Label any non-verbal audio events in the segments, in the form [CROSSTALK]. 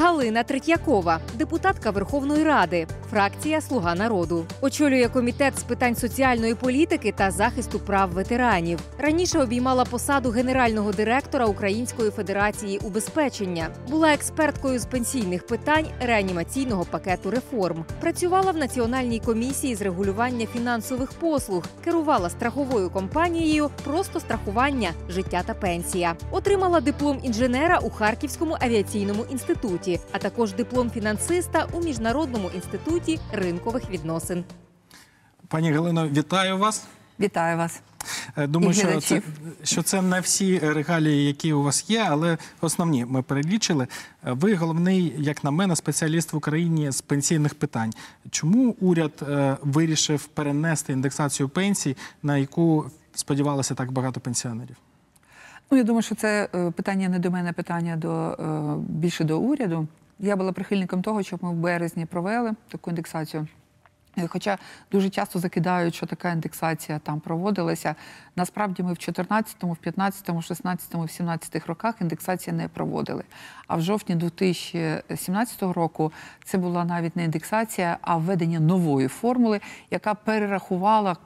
Галина Третьякова, депутатка Верховної Ради, фракція Слуга народу, очолює комітет з питань соціальної політики та захисту прав ветеранів. Раніше обіймала посаду генерального директора Української федерації убезпечення. Була експерткою з пенсійних питань реанімаційного пакету реформ. Працювала в національній комісії з регулювання фінансових послуг, керувала страховою компанією Просто страхування, життя та пенсія. Отримала диплом інженера у Харківському авіаційному інституті, а також диплом фінансиста у міжнародному інституті ринкових відносин. Пані Галино, вітаю вас. Вітаю вас. Е, Думаю, що це, що це не всі регалії, які у вас є, але основні ми перелічили. Е, Ви головний, як на мене, спеціаліст в Україні з пенсійних питань. Чому уряд е, вирішив перенести індексацію пенсій, на яку сподівалося так багато пенсіонерів? Ну, я думаю, що це е, питання не до мене, питання до е, більше до уряду. Я була прихильником того, щоб ми в березні провели таку індексацію. Е, Хоча дуже часто закидають, що така індексація там проводилася. Насправді ми в 14-му, в 15-му, 16-му, в 17-х роках індексація не проводили. А в жовтні 2017 року це була навіть не індексація, а введення нової формули, яка перерахувала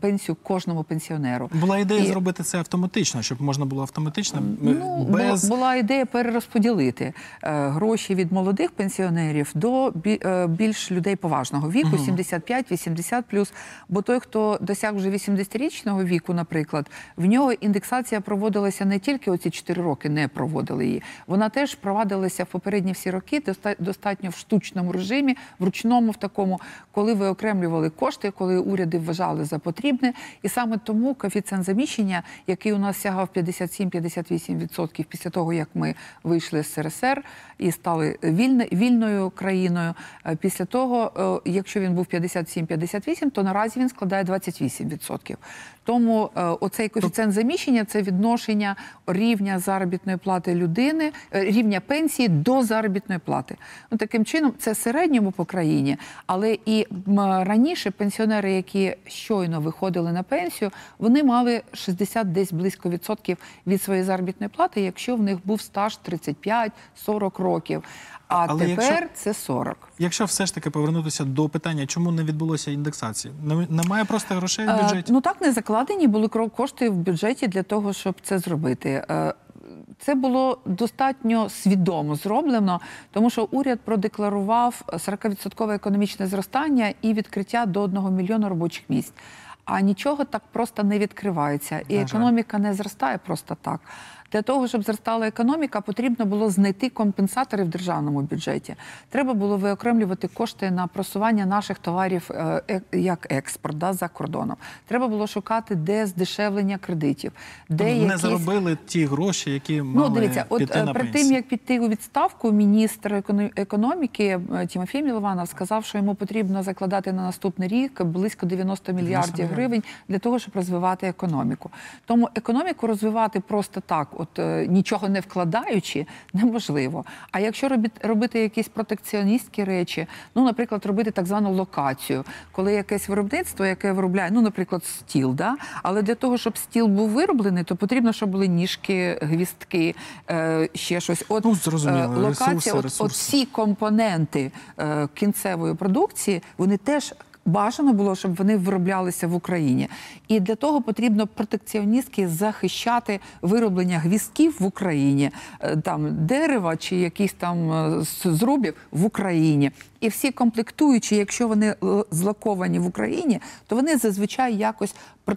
пенсію кожному пенсіонеру. Була ідея І- зробити це автоматично, щоб можна було автоматично е, Ну, без була ідея перерозподілити е, гроші від молодих пенсіонерів до е, більш людей поважного віку, 75-80 плюс. Бо той, хто досяг вже 80-річного віку, наприклад, в нього індексація проводилася не тільки оці 4 роки, не проводили її. Вона теж провадилася в попередні всі роки, доста- достатньо в штучному режимі, в ручному в такому, коли ви окремлювали кошти, коли уряди вважали за потрібне. І саме тому коефіцієнт заміщення, який у нас сягав 57-58% після того, як ми вийшли з СРСР і стали вільною країною. е, Після того, е, якщо він був 57-58, то наразі він складає 28%. Тому е, оцей коефіцієнт заміщення це відношення рівня заробітної плати людини, е, рівня пенсії до заробітної плати. Ну таким чином, це середньому по країні, але і раніше пенсіонери, які щойно виходили на пенсію, вони мали 60 десь близько відсотків від своєї заробітної плати, якщо в них був стаж 35-40 років. А Але тепер якщо- це 40. якщо все ж таки повернутися до питання, чому не відбулося індексації? Немає просто грошей в Е, бюджеті. Ну так не закладені були кошти в бюджеті для того, щоб це зробити. Е, Це було достатньо свідомо зроблено, тому що уряд продекларував 40% економічне зростання і відкриття до 1 мільйона робочих місць. А нічого так просто не відкривається, і економіка не зростає просто так. Для того, щоб зростала економіка, потрібно було знайти компенсатори в державному бюджеті. Треба було виокремлювати кошти на просування наших товарів е, е, як експорт да, за кордоном. Треба було шукати, де здешевлення кредитів, де не якісь... заробили ті гроші, які мали Ну, дивіться, от піти е, на перед тим як піти у відставку, міністр еконо- економіки Тимофій Мілованов сказав, що йому потрібно закладати на наступний рік близько 90 мільярдів мільярдів. гривень для того, щоб розвивати економіку. Тому економіку розвивати просто так, от е, нічого не вкладаючи, неможливо. А якщо робити, робити якісь протекціоністські речі, ну, наприклад, робити так звану локацію, коли якесь виробництво, яке виробляє, ну, наприклад, стіл, да? але для того, щоб стіл був вироблений, то потрібно, щоб були ніжки, гвістки, е, ще щось. От Ну, зрозуміло, е, локація, ресурси, от, от всі компоненти кінцевої продукції, вони теж. Бажано було, щоб вони вироблялися в Україні, і для того потрібно протекціоністки захищати вироблення гвістків в Україні, е, там дерева чи якісь там е, зрубів в Україні. І всі комплектуючі, якщо вони л- злоковані в Україні, то вони зазвичай якось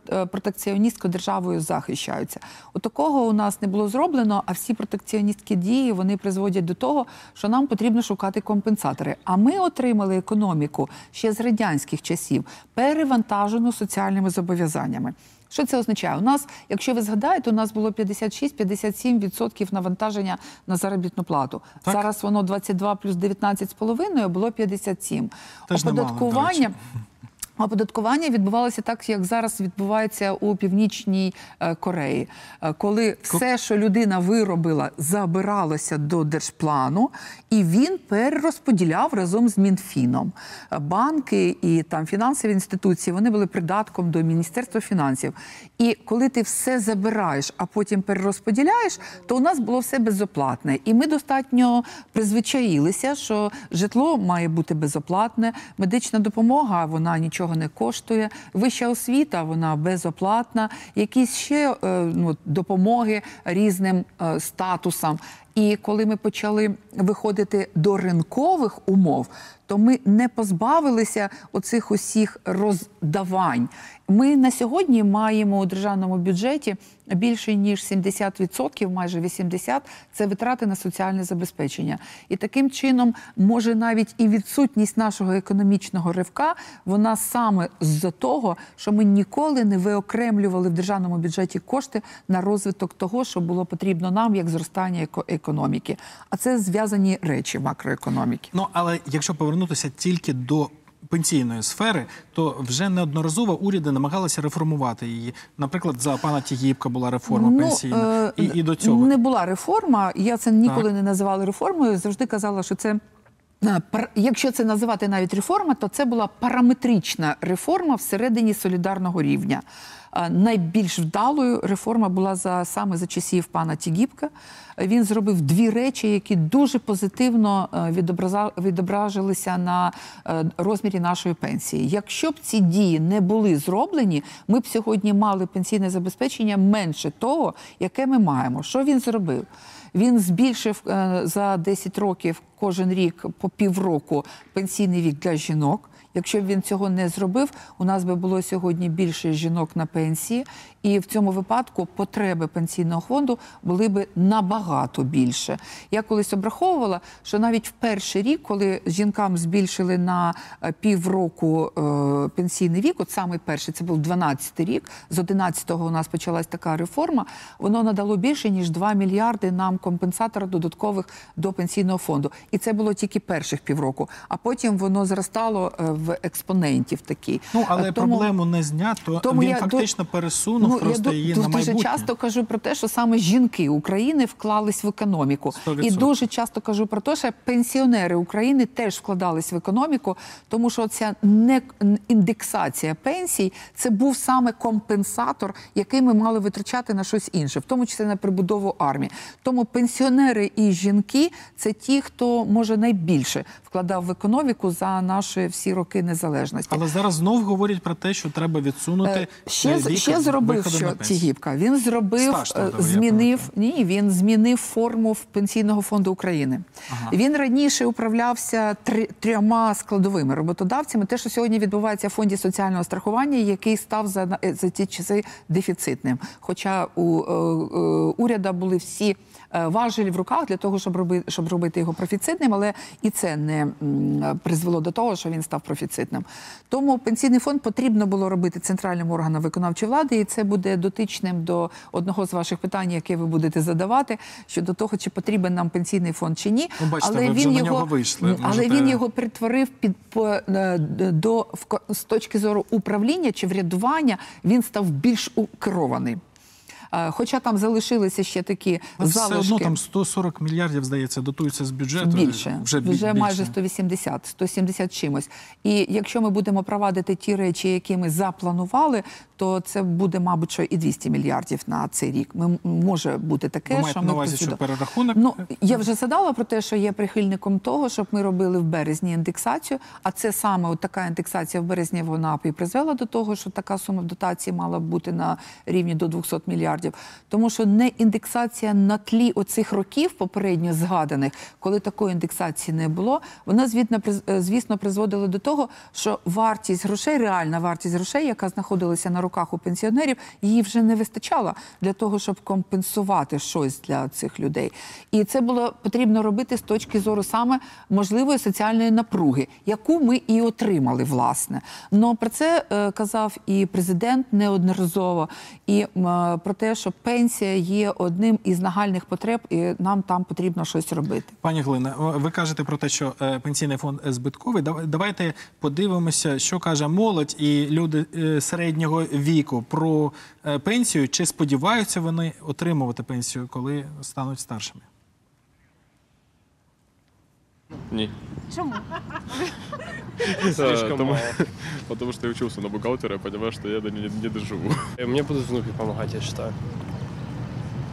е, протекціоністською державою захищаються. У такого у нас не було зроблено, а всі протекціоністські дії вони призводять до того, що нам потрібно шукати компенсатори. А ми отримали економіку ще з радянських часів, перевантажену соціальними зобов'язаннями. Що це означає? У нас, якщо ви згадаєте, у нас було 56-57% навантаження на заробітну плату. Так. Зараз воно 22 плюс 19,5, було 57. Теж Оподаткування. речі. Оподаткування відбувалося так, як зараз відбувається у північній е, Кореї, Е, коли все, що людина виробила, забиралося до держплану, і він перерозподіляв разом з Мінфіном. Е, Банки і там фінансові інституції вони були придатком до Міністерства фінансів. І коли ти все забираєш, а потім перерозподіляєш, то у нас було все безоплатне. І ми достатньо призвичаїлися, що житло має бути безоплатне, медична допомога вона нічого не коштує, вища освіта вона безоплатна, якісь ще е, ну, допомоги різним е, статусам. І коли ми почали виходити до ринкових умов, то ми не позбавилися оцих усіх роздавань. Ми на сьогодні маємо у державному бюджеті більше ніж 70%, майже 80% – це витрати на соціальне забезпечення. І таким чином, може навіть і відсутність нашого економічного ривка, вона саме з-за того, що ми ніколи не виокремлювали в державному бюджеті кошти на розвиток того, що було потрібно нам як зростання економіки. А це зв'язані речі макроекономіки. Ну але якщо повернутися тільки до пенсійної сфери, то вже неодноразово уряди намагалися реформувати її. Наприклад, за пана Тігіпка була реформа пенсійна, е, і, і до цього не була реформа. Я це ніколи Так. не називала реформою. Завжди казала, що це. Е, Якщо це називати навіть реформа, то це була параметрична реформа всередині солідарного рівня. Е, Найбільш вдалою реформа була за саме за часів пана Тігіпка. Він зробив дві речі, які дуже позитивно е, відображилися на розмірі нашої пенсії. Якщо б ці дії не були зроблені, ми б сьогодні мали пенсійне забезпечення менше того, яке ми маємо. Що він зробив? Він збільшив е, за 10 років кожен рік по півроку пенсійний вік для жінок. Якщо б він цього не зробив, у нас би було сьогодні більше жінок на пенсії, і в цьому випадку потреби пенсійного фонду були б набагато більше. Я колись обраховувала, що навіть в перший рік, коли жінкам збільшили на е, півроку е, пенсійний вік, от саме перший, це був 12-й рік, з 11-го у нас почалась така реформа, воно надало більше ніж 2 мільярди нам компенсатора додаткових до пенсійного фонду. І це було тільки перших півроку, а потім воно зростало е, в експонентів такий. ну але тому- проблему не знято. тому він я фактично пересунув Ну, просто я її ду- на дуже часто кажу про те, що саме жінки України вклались в економіку. 100%. І дуже часто кажу про те, що пенсіонери України теж вкладались в економіку, тому що ця не індексація пенсій це був саме компенсатор, який ми мали витрачати на щось інше, в тому числі на прибудову армії. Тому пенсіонери і жінки це ті, хто може найбільше вкладав в економіку за наші всі роки незалежності. Але зараз знов говорять про те, що треба відсунути Е, Ще, е, з- вік ще зробив що. Тігіпка. Він зробив, Стаж е, змінив ні, він змінив форму пенсійного фонду України. Він раніше управлявся три, трьома складовими роботодавцями. Те, що сьогодні відбувається в фонді соціального страхування, який став за, за ті часи дефіцитним. Хоча у е, е, уряда були всі важелі в руках для того, щоб робити, щоб робити його профіцитним, але і це не призвело до того, що він став профіцитним. Тому пенсійний фонд потрібно було робити центральним органом виконавчої влади, і це буде дотичним до одного з ваших питань, яке ви будете задавати щодо того, чи потрібен нам пенсійний фонд чи ні. Ну, бачите, ви вже на нього вийшли. але Можете- він його перетворив під по, е, до в з точки зору управління чи врядування, він став більш керований. Е, Хоча там залишилися ще такі Все залишки. одно там 140 мільярдів, здається, дотуються з бюджету. Більше Вже, вже, бі- більше. майже 180, 170 чимось. І якщо ми будемо провадити ті речі, які ми запланували, то це буде, мабуть, що і 200 мільярдів на цей рік. Ми може бути таке, Ви що на ми увазі, що перерахунок? Ну я вже згадала про те, що є прихильником того, щоб ми робили в березні індексацію. А це саме от така індексація в березні вона і призвела до того, що така сума в дотації мала б бути на рівні до 200 мільярдів. Тому що не індексація на тлі оцих років попередньо згаданих, коли такої індексації не було, вона е, звісно призводила до того, що вартість грошей, реальна вартість грошей, яка знаходилася на руках у пенсіонерів, її вже не вистачало для того, щоб компенсувати щось для цих людей. І це було потрібно робити з точки зору саме можливої соціальної напруги, яку ми і отримали, власне. Но про це е, казав і президент неодноразово, і е, про те, що пенсія є одним із нагальних потреб, і нам там потрібно щось робити. Пані Глина, ви кажете про те, що е, пенсійний фонд збитковий. Дав- Давайте подивимося, що каже молодь і люди е, середнього віку про е, пенсію. Чи сподіваються вони отримувати пенсію, коли стануть старшими? Ні. Чому? [LAUGHS] Слишком потому, [LAUGHS] потому что я учился на бухгалтера, я понимаю, что я до не, не доживу. Э, Мне будут внуки помогать, я считаю.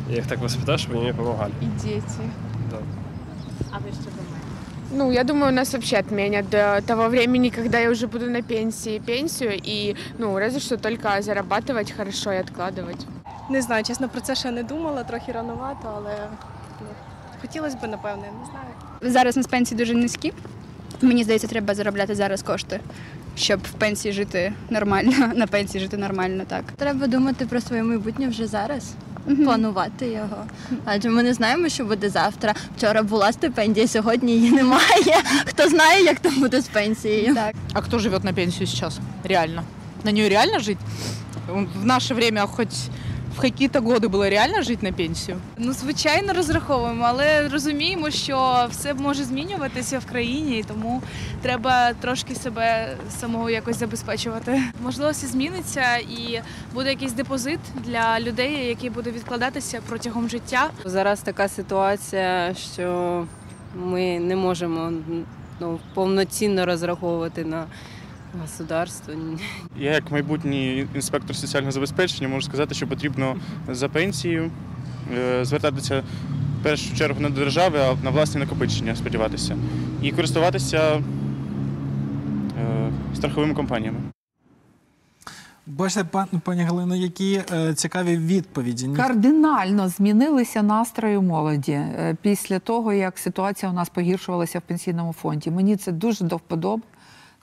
Я их так воспитаю, чтобы они мне помогали. И дети. Да. А ви що думаєте? Ну, я думаю, нас вообще отменят до того времени, когда я уже буду на пенсии, пенсию, и, ну, разве что только зарабатывать хорошо и откладывать. Не знаю, чесно, про це ще не думала, трохи ранувато, але ну, хотілося б, напевне, не знаю. Зараз у нас пенсії дуже низькі. Мені здається, треба заробляти зараз кошти, щоб в пенсії жити нормально, [LAUGHS] на пенсії жити нормально, так. Треба думати про своє майбутнє вже зараз, планувати його. Адже ми не знаємо, що буде завтра. Вчора була стипендія, сьогодні її немає. [LAUGHS] Хто знає, як там буде з пенсією? Так. А кто живет на пенсию сейчас? Реально. На нее реально жить? В наше время хоть в какие-то годы было реально жить на пенсию? Ну, звичайно, розраховуємо, але розуміємо, що все може змінюватися в країні, і тому треба трошки себе самого якось забезпечувати. Можливо, все зміниться і буде якийсь депозит для людей, який буде відкладатися протягом життя. Зараз така ситуація, що ми не можемо ну, повноцінно розраховувати на государство. Я як майбутній інспектор соціального забезпечення можу сказати, що потрібно за пенсією е, звертатися в першу чергу не до держави, а на власні накопичення, сподіватися, і користуватися е, страховими компаніями. Бачите, пан, пані Галино, які е, цікаві відповіді. Кардинально змінилися настрої молоді е, після того, як ситуація у нас погіршувалася в пенсійному фонді. Мені це дуже до вподоб.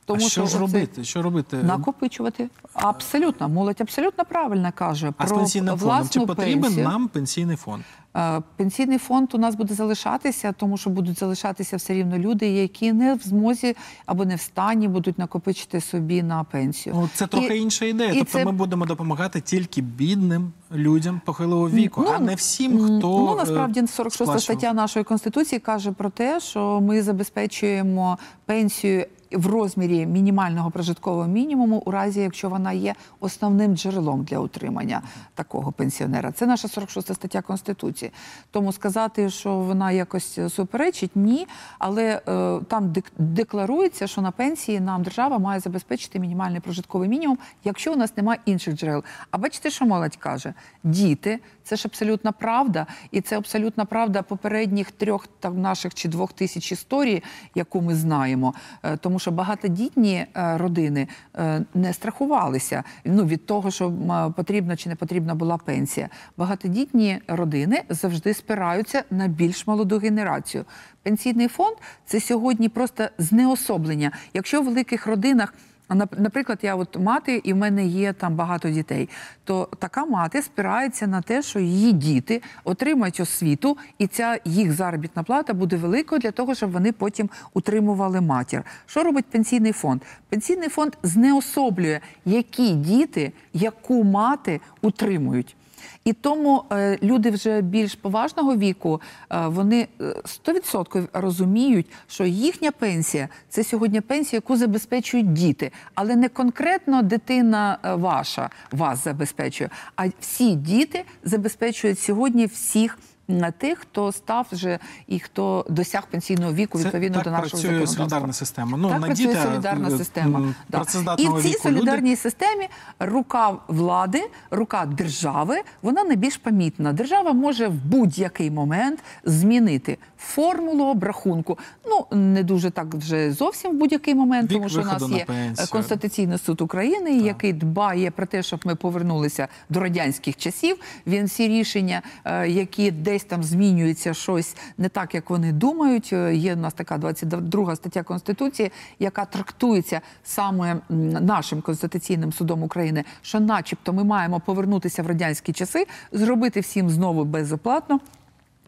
Тому а що ж робити? Що робити? Накопичувати. Абсолютно. Молодь абсолютно правильно каже А про пенсійним фондом? Чи потрібен пенсію. нам пенсійний фонд? Е, Пенсійний фонд у нас буде залишатися, тому що будуть залишатися все рівно люди, які не в змозі або не в стані будуть накопичити собі на пенсію. Ну, це трохи І- інша ідея. і Тобто це- ми будемо допомагати тільки бідним людям похилого віку, Ну, а не всім, хто ну насправді е, 46 сплачував. стаття нашої конституції каже про те, що ми забезпечуємо пенсію. В розмірі мінімального прожиткового мінімуму, у разі якщо вона є основним джерелом для утримання такого пенсіонера, це наша 46 стаття конституції. Тому сказати, що вона якось суперечить, ні. Але е, там декларується, що на пенсії нам держава має забезпечити мінімальний прожитковий мінімум, якщо у нас немає інших джерел. А бачите, що молодь каже? Діти, це ж абсолютна правда, і це абсолютна правда попередніх трьох там наших чи двох тисяч історій, яку ми знаємо. Е, Тому багатодітні е, родини е, не страхувалися ну, від того, що потрібна чи не потрібна була пенсія. Багатодітні родини завжди спираються на більш молоду генерацію. Пенсійний фонд це сьогодні просто знеособлення. Якщо в великих родинах Наприклад, я от мати, і в мене є там багато дітей. То така мати спирається на те, що її діти отримають освіту, і ця їх заробітна плата буде великою для того, щоб вони потім утримували матір. Що робить пенсійний фонд? Пенсійний фонд знеособлює, які діти, яку мати утримують. І тому е, люди вже більш поважного віку е, вони е, 100% розуміють, що їхня пенсія це сьогодні пенсія, яку забезпечують діти, але не конкретно дитина е, ваша вас забезпечує, а всі діти забезпечують сьогодні всіх. М, Тих, хто став вже і хто досяг пенсійного віку відповідно до нашого працює законодавства. солідарна система. Ну, так на працює діти, солідарна е, система. Да. І в цій віку люди- солідарній системі рука влади, рука держави, вона найбільш помітна. Держава може в будь-який момент змінити формулу обрахунку. Ну не дуже так вже зовсім в будь-який момент, Вік тому що у нас на є. Конституційний суд України, який дбає про те, щоб ми повернулися до радянських часів. Він всі рішення, е, які десь там змінюються щось не так, як вони думають. Е, Є у нас така 22 стаття Конституції, яка трактується саме нашим конституційним судом України, що, начебто, ми маємо повернутися в радянські часи, зробити всім знову безоплатно.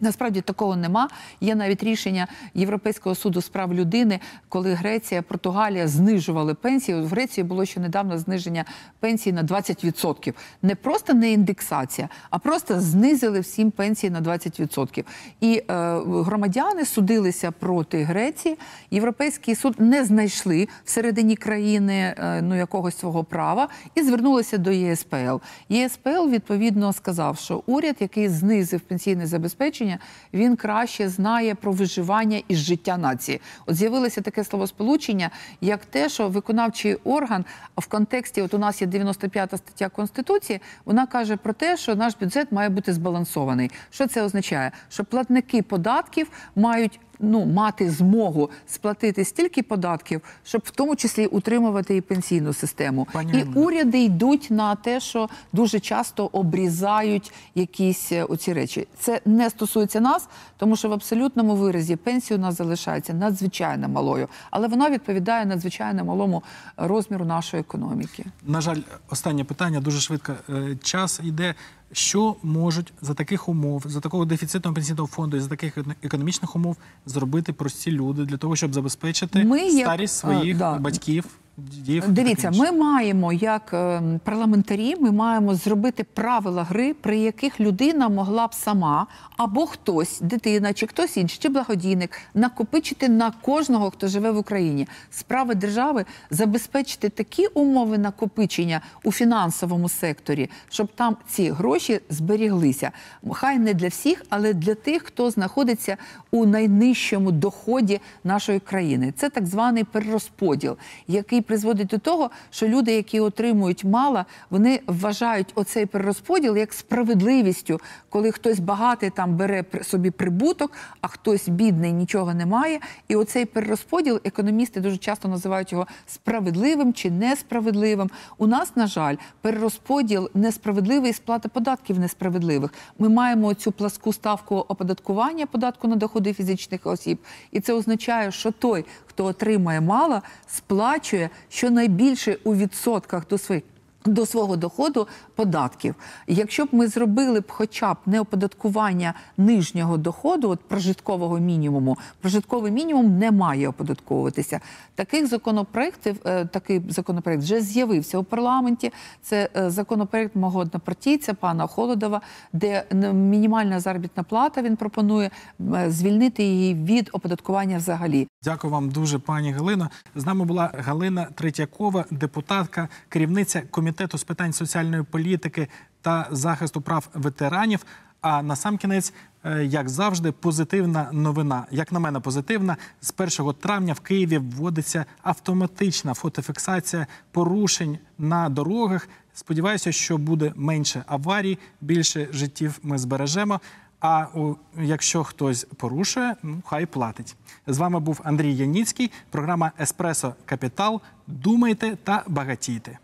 Насправді такого нема. Є навіть рішення Європейського суду з прав людини, коли Греція, Португалія знижували пенсії. В Греції було ще недавно зниження пенсії на 20%. Не просто не індексація, а просто знизили всім пенсії на 20%. І е, громадяни судилися проти Греції. Європейський суд не знайшли всередині країни е, ну, якогось свого права і звернулися до ЄСПЛ. ЄСПЛ відповідно сказав, що уряд, який знизив пенсійне забезпечення, він краще знає про виживання і життя нації. От з'явилося таке словосполучення, як те, що виконавчий орган в контексті, от у нас є 95 стаття Конституції, вона каже про те, що наш бюджет має бути збалансований. Що це означає? Що платники податків мають ну, мати змогу сплатити стільки податків, щоб в тому числі утримувати і пенсійну систему. Пані і уряди йдуть на те, що дуже часто обрізають якісь е, оці речі. Це не стосується нас, тому що в абсолютному виразі пенсія у нас залишається надзвичайно малою, але вона відповідає надзвичайно малому розміру нашої економіки. На жаль, останнє питання дуже швидко. Е, Час йде. Що можуть за таких умов, за такого дефіцитного пенсійного фонду і за таких економічних умов зробити прості люди для того, щоб забезпечити Ми як, старість своїх а, да. батьків, дідів? Дивіться, ми маємо як е, парламентарі, ми маємо зробити правила гри, при яких людина могла б сама або хтось, дитина, чи хтось інший, чи благодійник, накопичити на кожного, хто живе в Україні. Справа держави забезпечити такі умови накопичення у фінансовому секторі, щоб там ці гроші зберіглися. Хай не для всіх, але для тих, хто знаходиться у найнижчому доході нашої країни. Це так званий перерозподіл, який призводить до того, що люди, які отримують мало, вони вважають оцей перерозподіл як справедливістю, коли хтось багатий там бере собі прибуток, а хтось бідний нічого не має. І оцей перерозподіл економісти дуже часто називають його справедливим чи несправедливим. У нас, на жаль, перерозподіл несправедливий і сплата податків несправедливих. Ми маємо цю пласку ставку оподаткування податку на доходи фізичних осіб, і це означає, що той, хто отримує мало, сплачує щонайбільше у відсотках до своїх. До свого доходу податків. Якщо б ми зробили б хоча б не оподаткування нижнього доходу, от прожиткового мінімуму, прожитковий мінімум не має оподатковуватися. Таких законопроєктів, е, такий законопроєкт вже з'явився у парламенті. Це е, законопроєкт мого однопартійця, пана Холодова, де мінімальна заробітна плата він пропонує е, звільнити її від оподаткування взагалі. Дякую вам дуже, пані Галино. З нами була Галина Третьякова, депутатка, керівниця комітету з питань соціальної політики та захисту прав ветеранів. А на сам кінець, е, як завжди, позитивна новина. Як на мене, позитивна. З 1 травня в Києві вводиться автоматична фотофіксація порушень на дорогах. Сподіваюся, що буде менше аварій, більше життів ми збережемо. А якщо хтось порушує, ну хай платить. З вами був Андрій Яніцький, програма Еспресо Капітал. Думайте та багатійте.